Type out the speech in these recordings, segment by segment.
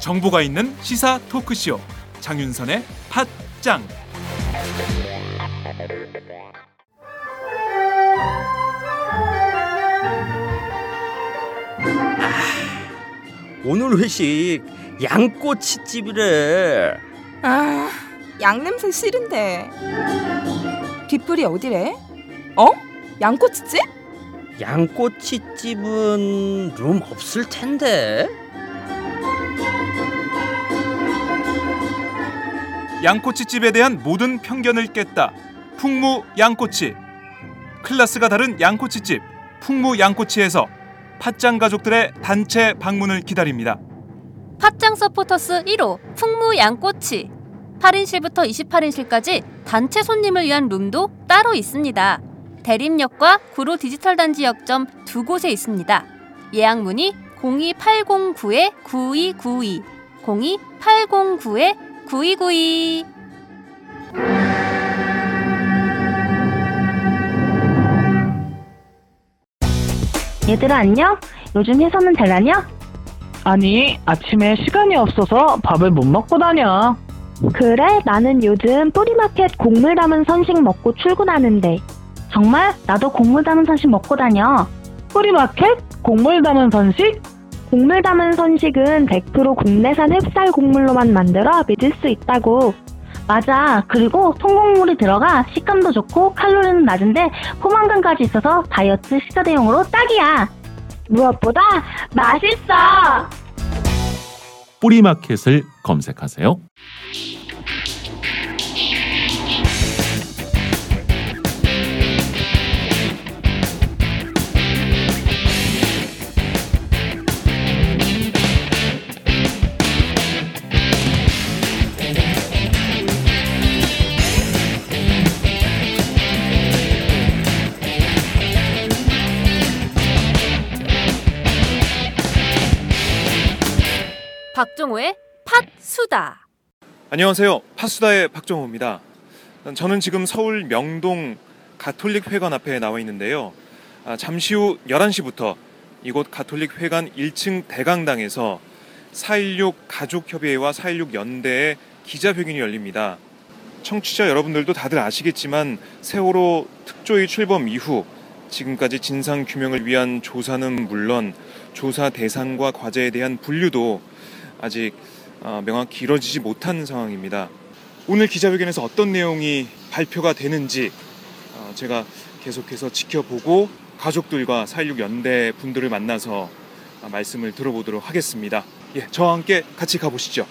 정보가 있는 시사 토크쇼 장윤선의 팟짱. 오늘 회식 양꼬치집이래. 아, 양 냄새 싫은데. 뒷불이 어디래? 어? 양꼬치집? 양꼬치집은 룸 없을 텐데. 양꼬치집에 대한 모든 편견을 깼다 풍무 양꼬치 클래스가 다른 양꼬치집 풍무 양꼬치에서 팥짱 가족들의 단체 방문을 기다립니다 팥짱 서포터스 1호 풍무 양꼬치 8인실부터 28인실까지 단체 손님을 위한 룸도 따로 있습니다. 대림역과 구로 디지털 단지 역점 두 곳에 있습니다. 예약 문의 02809-9292 02809-9292 얘들아 안녕? 요즘 회사는 잘 다녀? 아니, 아침에 시간이 없어서 밥을 못 먹고 다녀. 그래 나는 요즘 뿌리마켓 곡물 담은 선식 먹고 출근하는데 정말 나도 곡물 담은 선식 먹고 다녀 뿌리마켓? 곡물 담은 선식? 곡물 담은 선식은 100% 국내산 햅쌀 곡물로만 만들어 믿을 수 있다고 맞아 그리고 통곡물이 들어가 식감도 좋고 칼로리는 낮은데 포만감까지 있어서 다이어트 식사 대용으로 딱이야 무엇보다 맛있어 뿌리마켓을 검색하세요. 박종호의 팥수다. 안녕하세요. 파수다의 박정호입니다. 저는 지금 서울 명동 가톨릭 회관 앞에 나와 있는데요. 아, 잠시 후 11시부터 이곳 가톨릭 회관 1층 대강당에서 4.16 가족협의회와 4.16 연대의 기자회견이 열립니다. 청취자 여러분들도 다들 아시겠지만 세월호 특조위 출범 이후 지금까지 진상 규명을 위한 조사는 물론 조사 대상과 과제에 대한 분류도 아직 어, 명확히 이뤄지지 못한 상황입니다. 오늘 기자회견에서 어떤 내용이 발표가 되는지 어, 제가 계속해서 지켜보고 가족들과 4.16 연대 분들을 만나서 어, 말씀을 들어보도록 하겠습니다. 예, 저와 함께 같이 가보시죠.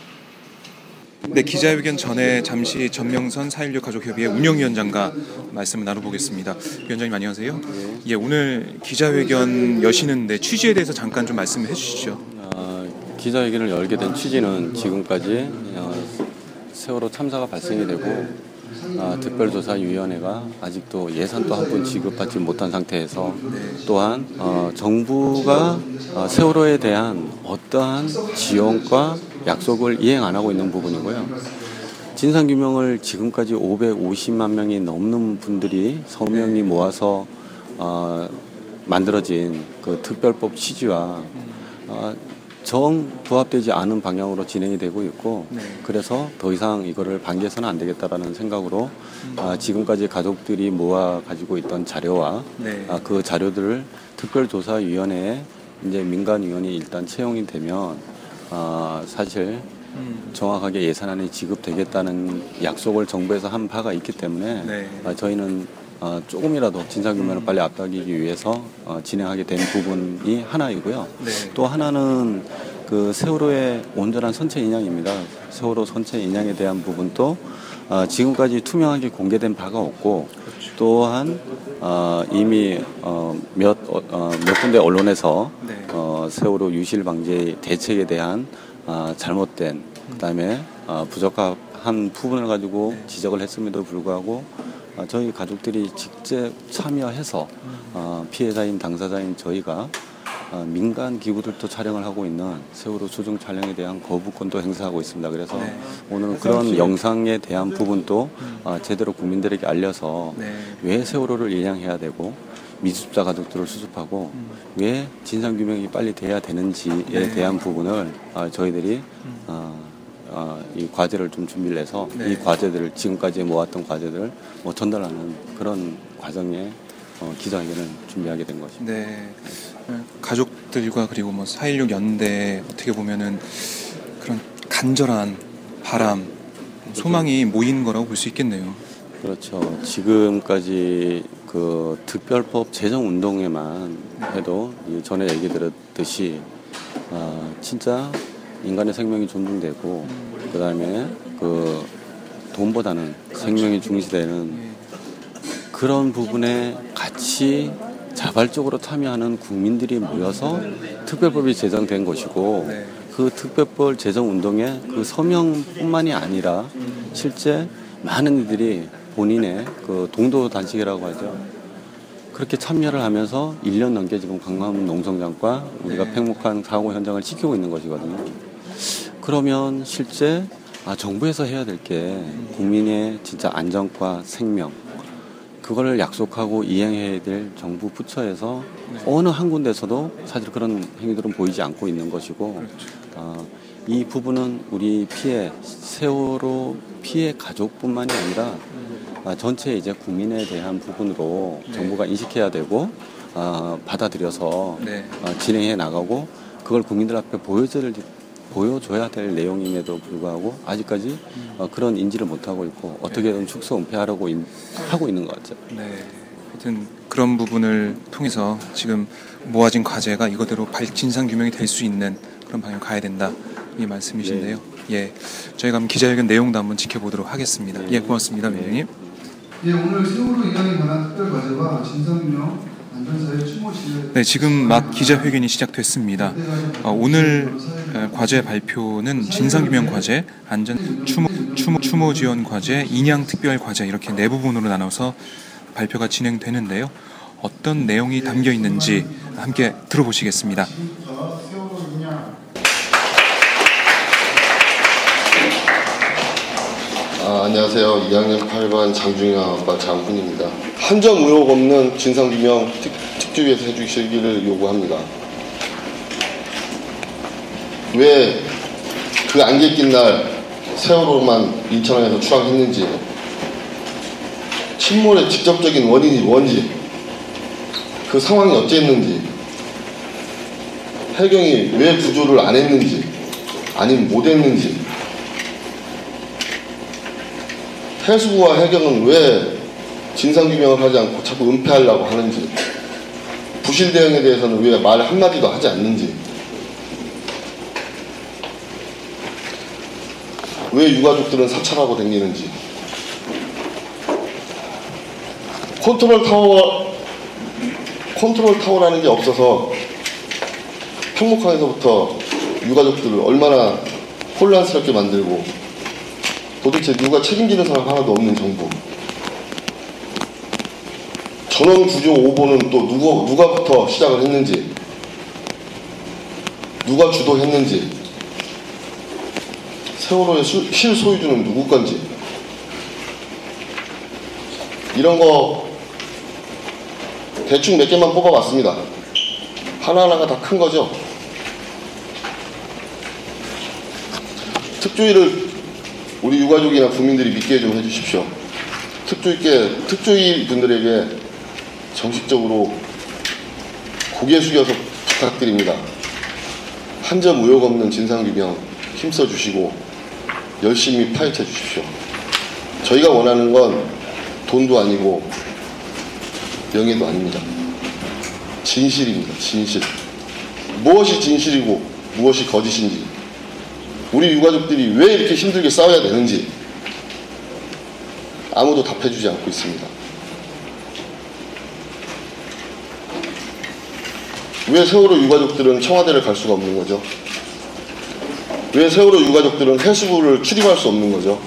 네, 기자회견 전에 잠시 전명선 4.16 가족협의회 운영위원장과 말씀을 나눠보겠습니다. 위원장님 안녕하세요. 예, 오늘 기자회견 여시는데 취지에 대해서 잠깐 좀 말씀을 해주시죠. 어, 기자회견을 열게 된 취지는 지금까지 어, 세월호 참사가 발생이 되고 어, 특별조사위원회가 아직도 예산도 한 푼 지급받지 못한 상태에서 또한 어, 정부가 어, 세월호에 대한 어떠한 지원과 약속을 이행 안 하고 있는 부분이고요. 진상규명을 지금까지 550만 명이 넘는 분들이 서명이 모아서 어, 만들어진 그 특별법 취지와 어, 정 부합되지 않은 방향으로 진행이 되고 있고 네. 그래서 더 이상 이거를 반기해서는 안 되겠다라는 생각으로 아, 지금까지 가족들이 모아 가지고 있던 자료와 네. 아, 그 자료들을 특별조사위원회에 이제 민간위원이 일단 채용이 되면 아, 사실 음, 정확하게 예산안이 지급되겠다는 약속을 정부에서 한 바가 있기 때문에 네. 아, 저희는 어, 조금이라도 진상규명을 빨리 앞당기기 위해서 어, 진행하게 된 부분이 하나이고요. 네. 또 하나는 그 세월호의 온전한 선체 인양입니다. 세월호 선체 인양에 대한 부분도 어, 지금까지 투명하게 공개된 바가 없고 또한 어, 이미 어, 몇, 어, 어, 몇 군데 언론에서 네. 어, 세월호 유실 방지 대책에 대한 어, 잘못된 그다음에 어, 부적합한 부분을 가지고 지적을 했음에도 불구하고 어, 저희 가족들이 직접 참여해서 어, 피해자인 당사자인 저희가 어, 민간 기구들도 촬영을 하고 있는 세월호 수중 촬영에 대한 거부권도 행사하고 있습니다. 그래서 네. 오늘은 그런 영상에 대한 부분도 어, 제대로 국민들에게 알려서 네. 왜 세월호를 일양해야 되고 미수습자 가족들을 수습하고 왜 진상 규명이 빨리 돼야 되는지에 음. 네. 대한 부분을 어, 저희들이 어, 어, 이 과제를 좀 준비를 해서 네. 이 과제들을 지금까지 모았던 과제들을 뭐 전달하는 그런 과정에 어, 기자회견을 준비하게 된 것입니다. 네. 가족들과 그리고 뭐 4.16 연대 어떻게 보면은 그런 간절한 바람, 소망이 모인 거라고 볼 수 있겠네요. 그렇죠. 지금까지 그 특별법 제정 운동에만 해도 이 전에 얘기 들었듯이 아, 진짜 인간의 생명이 존중되고 그 다음에 그 돈보다는 생명이 중시되는 그런 부분에 같이 자발적으로 참여하는 국민들이 모여서 특별법이 제정된 것이고 네. 그 특별법 제정 운동의 그 서명뿐만이 아니라 실제 많은 이들이 본인의 그 동도 단식이라고 하죠. 그렇게 참여를 하면서 1년 넘게 지금 강남 농성장과 우리가 네. 팽목한 사고 현장을 지키고 있는 것이거든요. 그러면 실제 아, 정부에서 해야 될 게 국민의 진짜 안전과 생명 그거를 약속하고 이행해야 될 정부 부처에서 어느 한 군데서도 사실 그런 행위들은 보이지 않고 있는 것이고 아, 이 부분은 우리 피해 세월호 피해 가족뿐만이 아니라 아, 전체 이제 국민에 대한 부분으로 네. 정부가 인식해야 되고 아, 받아들여서 네. 어, 진행해 나가고 그걸 국민들 앞에 보여줄 보여줘야 될 내용임에도 불구하고 아직까지 어, 그런 인지를 못하고 있고 어떻게든 축소 은폐하려고 인- 하고 있는 것 같죠. 네. 하여튼 그런 부분을 통해서 지금 모아진 과제가 이거대로 발 진상 규명이 될 수 있는 그런 방향 가야 된다 이 말씀이신데요. 예, 저희가 한번 기자회견 내용도 한번 지켜보도록 하겠습니다. 예, 고맙습니다, 민님. 예, 오늘 세월호 이양에 관한 특별 과제와 진상규명 네, 지금 막 기자회견이 시작됐습니다. 어, 오늘 어, 과제 발표는 진상규명 과제, 안전 추모, 추모, 추모 지원 과제, 인양 특별 과제 이렇게 네 부분으로 나눠서 발표가 진행되는데요. 어떤 내용이 담겨 있는지 함께 들어보시겠습니다. 안녕하세요. 2학년 8반 장중현 아빠 장훈입니다. 한 점 의혹 없는 진상규명 특, 특조위에서 해주시기를 요구합니다. 왜 그 안개 낀 날 세월호만 인천항에서 추락했는지 침몰의 직접적인 원인이 뭔지 그 상황이 어찌했는지 해경이 왜 구조를 안 했는지 아니면 못 했는지 해수부와 해경은 왜 진상규명을 하지 않고 자꾸 은폐하려고 하는지 부실 대응에 대해서는 왜 말 한마디도 하지 않는지 왜 유가족들은 사찰하고 다니는지. 컨트롤 타워 컨트롤 타워라는 게 없어서 팽목항에서부터 유가족들을 얼마나 혼란스럽게 만들고 도대체 누가 책임지는 사람 하나도 없는 정부. 전원 구조 오보는 또 누가, 누가부터 시작을 했는지, 누가 주도했는지, 세월호의 수- 실소유주는 누구 건지, 이런 거 대충 몇 개만 뽑아봤습니다. 하나하나가 다 큰 거죠. 특조위를 우리 유가족이나 국민들이 믿게 좀 해주십시오. 특조위께 특조위 분들에게 정식적으로 고개 숙여서 부탁드립니다. 한 점 의혹 없는 진상규명 힘써 주시고 열심히 파헤쳐 주십시오. 저희가 원하는 건 돈도 아니고 명예도 아닙니다. 진실입니다. 진실. 무엇이 진실이고 무엇이 거짓인지 우리 유가족들이 왜 이렇게 힘들게 싸워야 되는지 아무도 답해주지 않고 있습니다. 왜 세월호 유가족들은 청와대를 갈 수가 없는 거죠? 왜 세월호 유가족들은 해수부를 출입할 수 없는 거죠?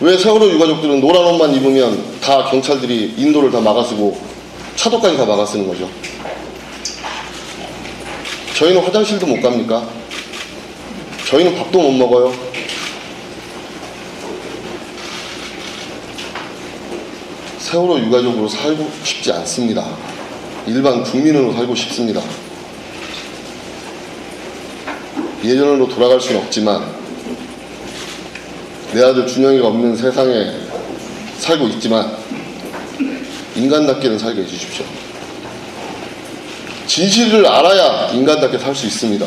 왜 세월호 유가족들은 노란 옷만 입으면 다 경찰들이 인도를 다 막아쓰고 차도까지 다 막아쓰는 거죠? 저희는 화장실도 못 갑니까? 저희는 밥도 못 먹어요. 세월호 유가족으로 살고 싶지 않습니다. 일반 국민으로 살고 싶습니다. 예전으로 돌아갈 수는 없지만 내 아들 준영이가 없는 세상에 살고 있지만 인간답게는 살게 해주십시오. 진실을 알아야 인간답게 살 수 있습니다.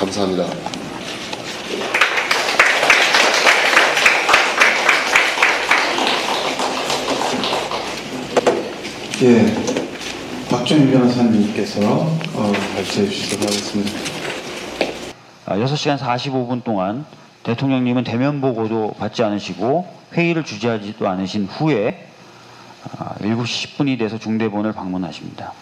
감사합니다. 예, 박정희 변호사님께서 어, 발제해 주시도록 하겠습니다. 6시간 45분 동안 대통령님은 대면 보고도 받지 않으시고 회의를 주재하지도 않으신 후에 아, 7시 10분이 돼서 중대본을 방문하십니다.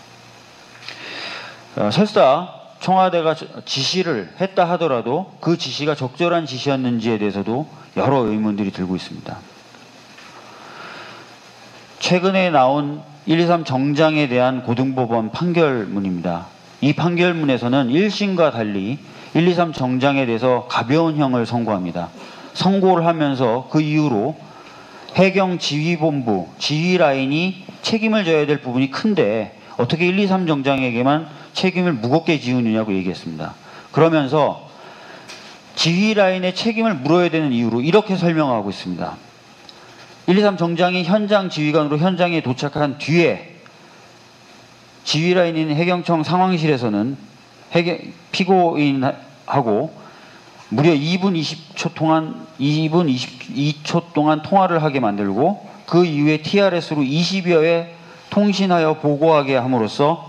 어, 설사 청와대가 저- 지시를 했다 하더라도 그 지시가 적절한 지시였는지에 대해서도 여러 의문들이 들고 있습니다. 최근에 나온 123 정장에 대한 고등법원 판결문입니다. 이 판결문에서는 1심과 달리 123 정장에 대해서 가벼운 형을 선고합니다. 선고를 하면서 그 이후로 해경 지휘본부, 지휘 라인이 책임을 져야 될 부분이 큰데 어떻게 123 정장에게만 책임을 무겁게 지우느냐고 얘기했습니다. 그러면서 지휘 라인의 책임을 물어야 되는 이유로 이렇게 설명하고 있습니다. 123 정장이 현장 지휘관으로 현장에 도착한 뒤에 지휘 라인인 해경청 상황실에서는 피고인하고 무려 2분 20초 동안 2분 22초 동안 통화를 하게 만들고 그 이후에 TRS로 20여 회 통신하여 보고하게 함으로써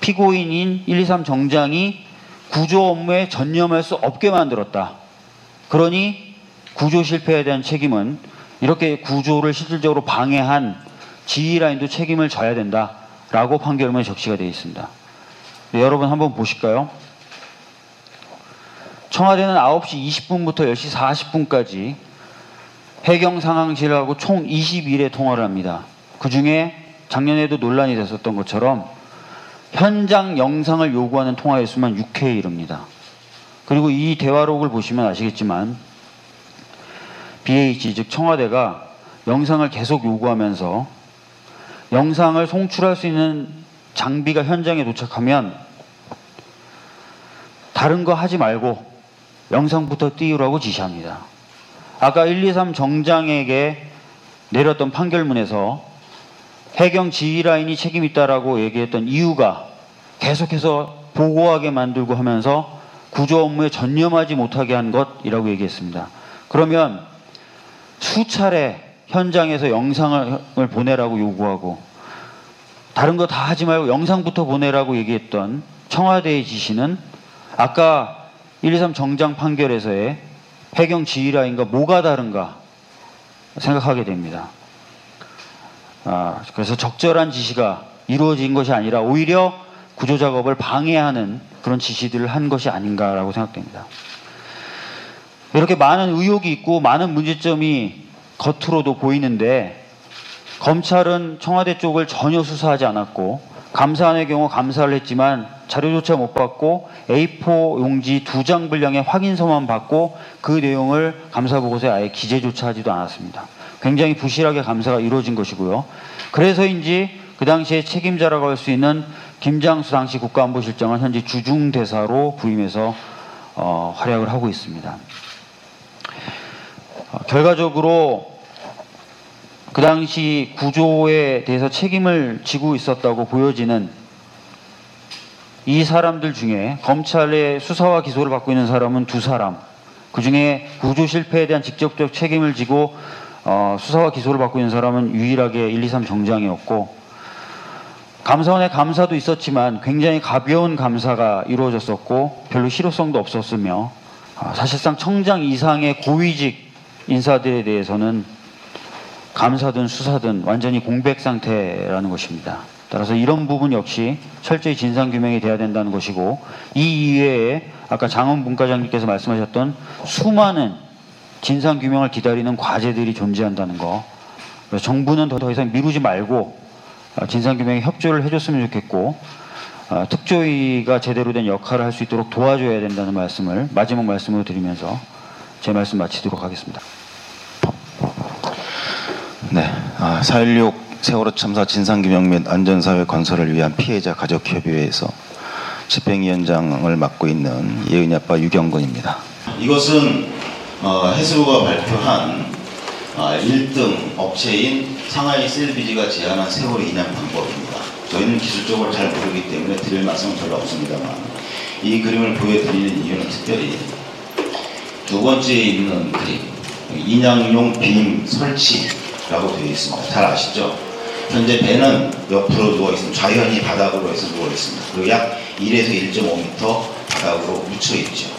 피고인인 123 정장이 구조 업무에 전념할 수 없게 만들었다. 그러니 구조 실패에 대한 책임은 이렇게 구조를 실질적으로 방해한 지휘 라인도 책임을 져야 된다 라고 판결문에 적시가 되어 있습니다. 네, 여러분 한번 보실까요? 청와대는 9시 20분부터 10시 40분까지 해경 상황실하고 총 21회 통화를 합니다. 그 중에 작년에도 논란이 됐었던 것처럼 현장 영상을 요구하는 통화 횟수만 6회에 이릅니다. 그리고 이 대화록을 보시면 아시겠지만 BH 즉 청와대가 영상을 계속 요구하면서 영상을 송출할 수 있는 장비가 현장에 도착하면 다른 거 하지 말고 영상부터 띄우라고 지시합니다. 아까 123 정장에게 내렸던 판결문에서 해경 지휘 라인이 책임 있다라고 얘기했던 이유가 계속해서 보고하게 만들고 하면서 구조 업무에 전념하지 못하게 한 것이라고 얘기했습니다. 그러면 수차례 현장에서 영상을 보내라고 요구하고 다른 거 다 하지 말고 영상부터 보내라고 얘기했던 청와대의 지시는 아까 123 정장 판결에서의 해경 지휘라인과 뭐가 다른가 생각하게 됩니다. 아, 그래서 적절한 지시가 이루어진 것이 아니라 오히려 구조 작업을 방해하는 그런 지시들을 한 것이 아닌가라고 생각됩니다. 이렇게 많은 의혹이 있고 많은 문제점이 겉으로도 보이는데 검찰은 청와대 쪽을 전혀 수사하지 않았고 감사원의 경우 감사를 했지만 자료조차 못 받고 A4 용지 두 장 분량의 확인서만 받고 그 내용을 감사 보고서에 아예 기재조차 하지도 않았습니다. 굉장히 부실하게 감사가 이루어진 것이고요. 그래서인지 그 당시에 책임자라고 할 수 있는 김장수 당시 국가안보실장은 현재 주중대사로 부임해서 어, 활약을 하고 있습니다. 어, 결과적으로 그 당시 구조에 대해서 책임을 지고 있었다고 보여지는 이 사람들 중에 검찰의 수사와 기소를 받고 있는 사람은 두 사람. 그 중에 구조 실패에 대한 직접적 책임을 지고 어, 수사와 기소를 받고 있는 사람은 유일하게 1, 2, 3 정장이었고 감사원의 감사도 있었지만 굉장히 가벼운 감사가 이루어졌었고 별로 실효성도 없었으며 어, 사실상 청장 이상의 고위직 인사들에 대해서는 감사든 수사든 완전히 공백 상태라는 것입니다. 따라서 이런 부분 역시 철저히 진상 규명이 돼야 된다는 것이고 이 이외에 아까 장원 문과장님께서 말씀하셨던 수많은 진상 규명을 기다리는 과제들이 존재한다는 거. 그래서 정부는 더, 더 이상 미루지 말고 진상 규명에 협조를 해줬으면 좋겠고 아, 특조위가 제대로 된 역할을 할 수 있도록 도와줘야 된다는 말씀을 마지막 말씀으로 드리면서 제 말씀 마치도록 하겠습니다. 네, 아, 4.16 세월호 참사 진상규명 및 안전사회 건설을 위한 피해자 가족협의회에서 집행위원장을 맡고 있는 예은이 아빠 유경근입니다. 이것은 어, 해수부가 발표한 어, 1등 업체인 상하이 셀비지가 제안한 세월호 인양 방법입니다. 저희는 기술적으로 잘 모르기 때문에 드릴 말씀은 별로 없습니다만 이 그림을 보여드리는 이유는 특별히 두 번째에 있는 그림 인양용 빔 설치라고 되어 있습니다. 잘 아시죠? 현재 배는 옆으로 누워 있습니다. 좌연히 바닥으로 해서 누워 있습니다. 그리고 약 1에서 1.5m 바닥으로 묻혀 있죠.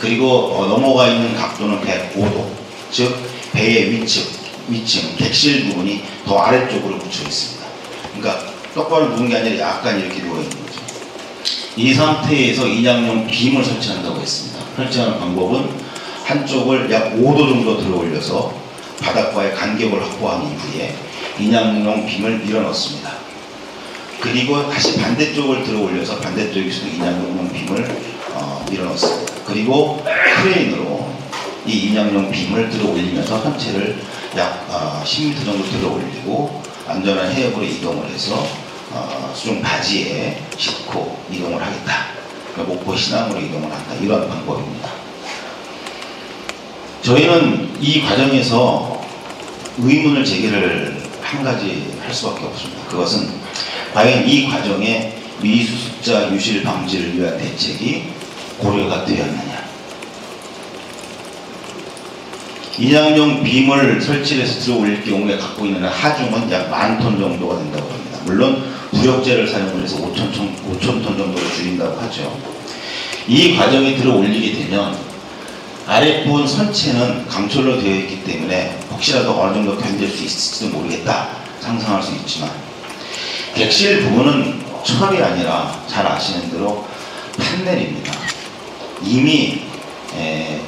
그리고 어, 넘어가 있는 각도는 105도, 즉 배의 위측, 위층, 객실 부분이 더 아래쪽으로 붙여 있습니다. 그러니까 똑바로 누운 게 아니라 약간 이렇게 누워 있는 거죠. 이 상태에서 인양용 빔을 설치한다고 했습니다. 설치하는 방법은 한쪽을 약 5도 정도 들어 올려서 바닥과의 간격을 확보한 이후에 인양용 빔을 밀어 넣습니다. 그리고 다시 반대쪽을 들어 올려서 반대쪽에서도 인양용 빔을 어, 밀어 넣습니다. 그리고 크레인으로 이 인양용 빔을 들어 올리면서 전체를 약 어, 10m 정도 들어 올리고 안전한 해역으로 이동을 해서 어, 수중 바지에 싣고 이동을 하겠다. 그러니까 목포 신항으로 이동을 한다. 이런 방법입니다. 저희는 이 과정에서 의문을 제기를 한 가지 할 수밖에 없습니다. 그것은 과연 이 과정에 미수습자 유실 방지를 위한 대책이 고려가 되었느냐. 인양용 빔을 설치해서 들어 올릴 경우에 갖고 있는 하중은 약 만 톤 정도가 된다고 합니다. 물론 부력제를 사용을 해서 5천 톤, 5천 톤 정도를 줄인다고 하죠. 이 과정에 들어 올리게 되면 아랫부분 선체는 강철로 되어 있기 때문에 혹시라도 어느 정도 견딜 수 있을지도 모르겠다 상상할 수 있지만 객실 부분은 철이 아니라 잘 아시는 대로 판넬입니다. 이미 에,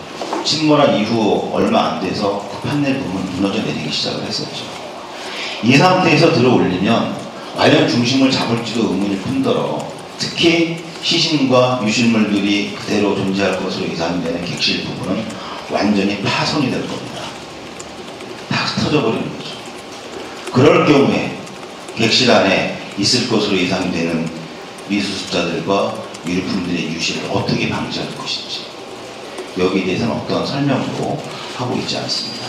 침몰한 이후 얼마 안 돼서 그 판넬 부분 무너져 내리기 시작을 했었죠. 이 상태에서 들어 올리면 과연 중심을 잡을지도 의문일 뿐더러 특히 시신과 유실물들이 그대로 존재할 것으로 예상되는 객실 부분은 완전히 파손이 될 겁니다. 다 터져버리는 거죠. 그럴 경우에 객실 안에 있을 것으로 예상되는 미수습자들과 미루품들의 유실을 어떻게 방지할 것인지 여기에 대해서는 어떤 설명도 하고 있지 않습니다.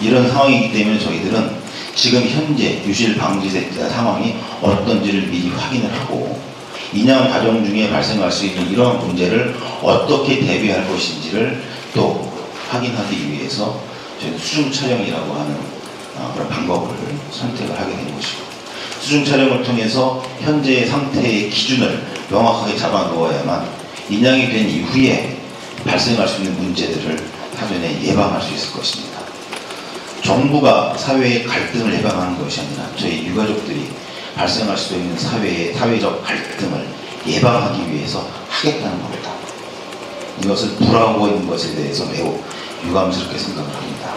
이런 상황이기 때문에 저희들은 지금 현재 유실 방지 상황이 어떤지를 미리 확인을 하고 인양 과정 중에 발생할 수 있는 이러한 문제를 어떻게 대비할 것인지를 또 확인하기 위해서 저희 수중 촬영이라고 하는 어, 그런 방법을 선택을 하게 된 것이고 수중 촬영을 통해서 현재의 상태의 기준을 명확하게 잡아 놓아야만 인양이 된 이후에 발생할 수 있는 문제들을 사전에 예방할 수 있을 것입니다. 정부가 사회의 갈등을 예방하는 것이 아니라 저희 유가족들이 발생할 수 있는 사회의 사회적 갈등을 예방하기 위해서 하겠다는 겁니다. 이것을 불하고 있는 것에 대해서 매우 유감스럽게 생각을 합니다.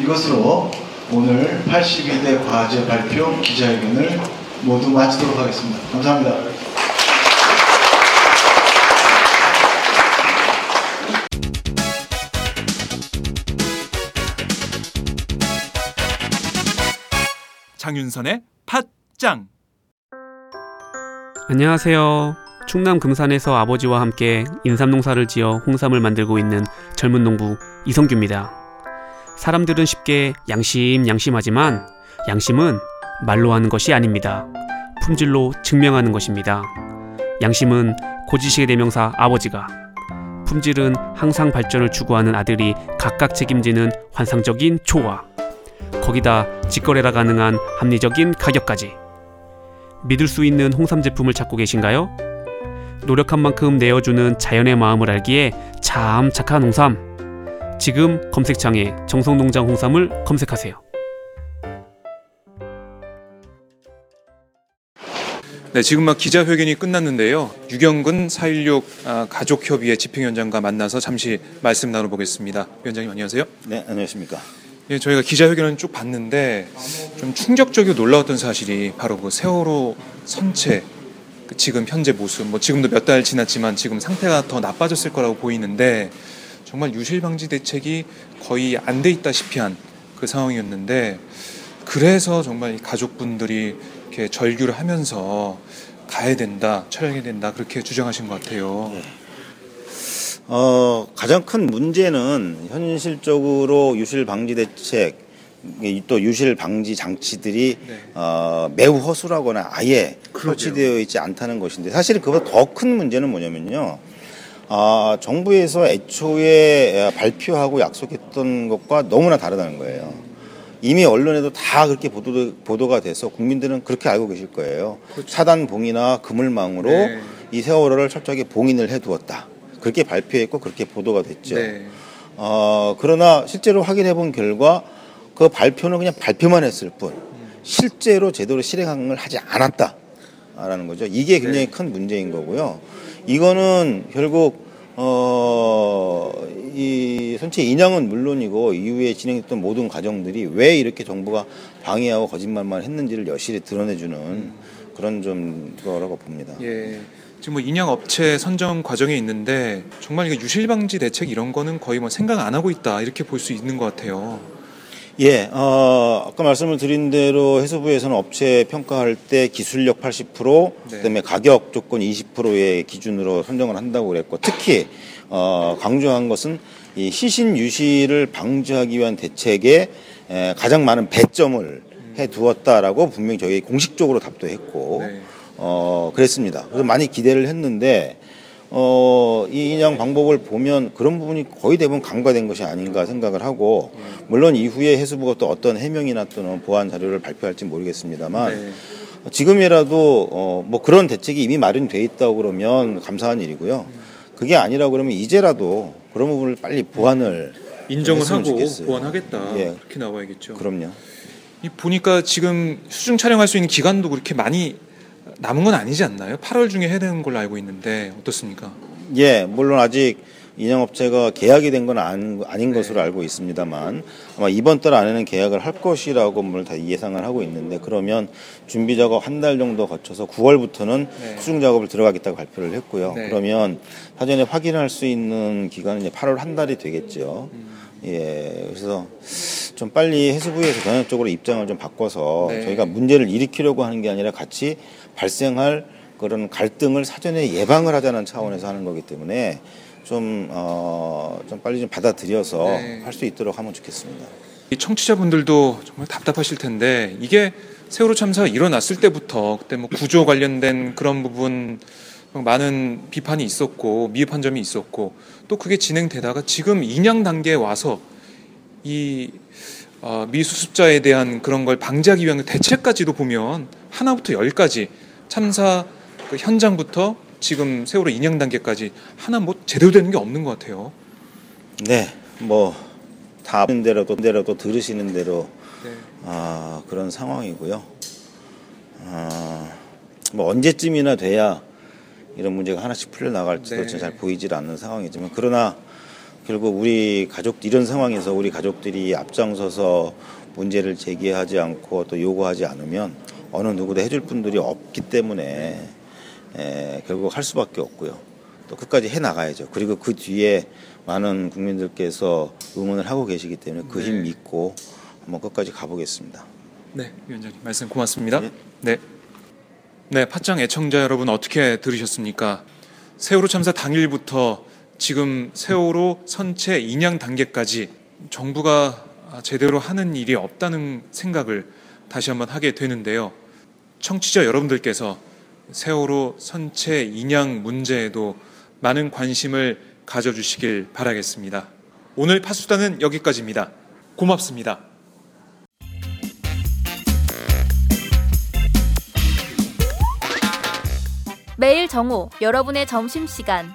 이것으로 오늘 82대 과제 발표 기자회견을 모두 마치도록 하겠습니다. 감사합니다. 장윤선의 팟짱 안녕하세요. 충남 금산에서 아버지와 함께 인삼농사를 지어 홍삼을 만들고 있는 젊은 농부 이성규입니다. 사람들은 쉽게 양심 양심하지만 양심은 말로 하는 것이 아닙니다. 품질로 증명하는 것입니다. 양심은 고지식의 대명사 아버지가 품질은 항상 발전을 추구하는 아들이 각각 책임지는 환상적인 초화 거기다 직거래라 가능한 합리적인 가격까지 믿을 수 있는 홍삼 제품을 찾고 계신가요? 노력한 만큼 내어주는 자연의 마음을 알기에 참 착한 홍삼. 지금 검색창에 정성농장 홍삼을 검색하세요. 네, 지금 막 기자회견이 끝났는데요. 유경근 4.16 아, 가족협의회 집행위원장과 만나서 잠시 말씀 나눠보겠습니다. 위원장님 안녕하세요. 네, 안녕하십니까. 예, 저희가 기자회견을 쭉 봤는데 좀 충격적이고 놀라웠던 사실이 바로 그 세월호 선체 그 지금 현재 모습 뭐 지금도 몇 달 지났지만 지금 상태가 더 나빠졌을 거라고 보이는데 정말 유실 방지 대책이 거의 안 돼 있다시피 한 그 상황이었는데 그래서 정말 이 가족분들이 이렇게 절규를 하면서 가야 된다, 처형해야 된다 그렇게 주장하신 것 같아요. 어, 가장 큰 문제는 현실적으로 유실 방지 대책 이또 유실 방지 장치들이 어, 매우 허술하거나 아예 설치되어 있지 않다는 것인데 사실 그보다 더 큰 문제는 뭐냐면요. 아, 정부에서 애초에 발표하고 약속했던 것과 너무나 다르다는 거예요. 이미 언론에도 다 그렇게 보도, 보도가 돼서 국민들은 그렇게 알고 계실 거예요. 차단 봉이나 그물망으로 네. 이 세월호를 철저하게 봉인을 해두었다. 그렇게 발표했고 그렇게 보도가 됐죠. 네. 어, 그러나 실제로 확인해 본 결과 그 발표는 그냥 발표만 했을 뿐 실제로 제대로 실행을 하지 않았다라는 거죠. 이게 굉장히 큰 문제인 거고요. 이거는 결국 어, 이 선체 인양은 물론이고 이후에 진행했던 모든 과정들이 왜 이렇게 정부가 방해하고 거짓말만 했는지를 여실히 드러내주는 그런 좀 거라고 봅니다. 예. 지금 뭐 인양 업체 선정 과정에 있는데 정말 이거 유실 방지 대책 이런 거는 거의 뭐 생각 안 하고 있다 이렇게 볼 수 있는 것 같아요. 예, 어, 아까 말씀을 드린 대로 해수부에서는 업체 평가할 때 기술력 80%, 네. 그다음에 가격 조건 20%의 기준으로 선정을 한다고 그랬고 특히 어, 강조한 것은 이 시신 유실을 방지하기 위한 대책에 에, 가장 많은 배점을 해 두었다라고 분명히 저희 공식적으로 답도 했고 네. 어, 그랬습니다. 그래서 많이 기대를 했는데 어, 이 인양 방법을 보면 그런 부분이 거의 대부분 간과된 것이 아닌가 생각을 하고 물론 이후에 해수부가 또 어떤 해명이나 또는 보완 자료를 발표할지 모르겠습니다만 네. 지금이라도 어, 뭐 그런 대책이 이미 마련돼 있다고 그러면 감사한 일이고요. 그게 아니라 그러면 이제라도 그런 부분을 빨리 보완을 인정을 하고 좋겠어요. 보완하겠다 예. 그렇게 나와야겠죠. 그럼요. 이 보니까 지금 수중 촬영할 수 있는 기간도 그렇게 많이 남은 건 아니지 않나요? 8월 중에 해야 되는 걸로 알고 있는데 어떻습니까? 예, 물론 아직 인양업체가 계약이 된 건 아닌 것으로 알고 있습니다만 아마 이번 달 안에는 계약을 할 것이라고 뭘다 예상을 하고 있는데 그러면 준비 작업 한 달 정도 거쳐서 9월부터는 네. 수중 작업을 들어가겠다고 발표를 했고요. 네. 그러면 사전에 확인할 수 있는 기간은 이제 8월 한 달이 되겠죠. 예, 그래서 좀 빨리 해수부에서 전향적으로 입장을 좀 바꿔서 네. 저희가 문제를 일으키려고 하는 게 아니라 같이 발생할 그런 갈등을 사전에 예방을 하자는 차원에서 하는 거기 때문에 좀, 어, 좀 빨리 좀 받아들여서 네. 할 수 있도록 하면 좋겠습니다. 이 청취자분들도 정말 답답하실 텐데 이게 세월호 참사가 일어났을 때부터 그때 뭐 구조 관련된 그런 부분 많은 비판이 있었고 미흡한 점이 있었고 또 그게 진행되다가 지금 인양 단계에 와서 이 어, 미수습자에 대한 그런 걸 방지하기 위한 대책까지도 보면 하나부터 열까지 참사 그 현장부터 지금 세월호 인양 단계까지 하나 뭐 제대로 되는 게 없는 것 같아요. 네, 뭐, 다 아는 대로 또, 대로 또 들으시는 대로 네. 아, 그런 상황이고요. 아, 뭐 언제쯤이나 돼야 이런 문제가 하나씩 풀려 나갈지도 네. 잘 보이질 않는 상황이지만 그러나 결국 우리 가족 이런 상황에서 우리 가족들이 앞장서서 문제를 제기하지 않고 또 요구하지 않으면 어느 누구도 해줄 분들이 없기 때문에 에, 결국 할 수밖에 없고요. 또 끝까지 해 나가야죠. 그리고 그 뒤에 많은 국민들께서 응원을 하고 계시기 때문에 그힘 네. 믿고 한번 끝까지 가보겠습니다. 네, 위원장님 말씀 고맙습니다. 네. 네, 팟짱 애청자 여러분 어떻게 들으셨습니까? 세월호 참사 당일부터 지금 세월호 선체 인양 단계까지 정부가 제대로 하는 일이 없다는 생각을 다시 한번 하게 되는데요. 청취자 여러분들께서 세월호 선체 인양 문제에도 많은 관심을 가져주시길 바라겠습니다. 오늘 파수단은 여기까지입니다. 고맙습니다. 매일 정오 여러분의 점심시간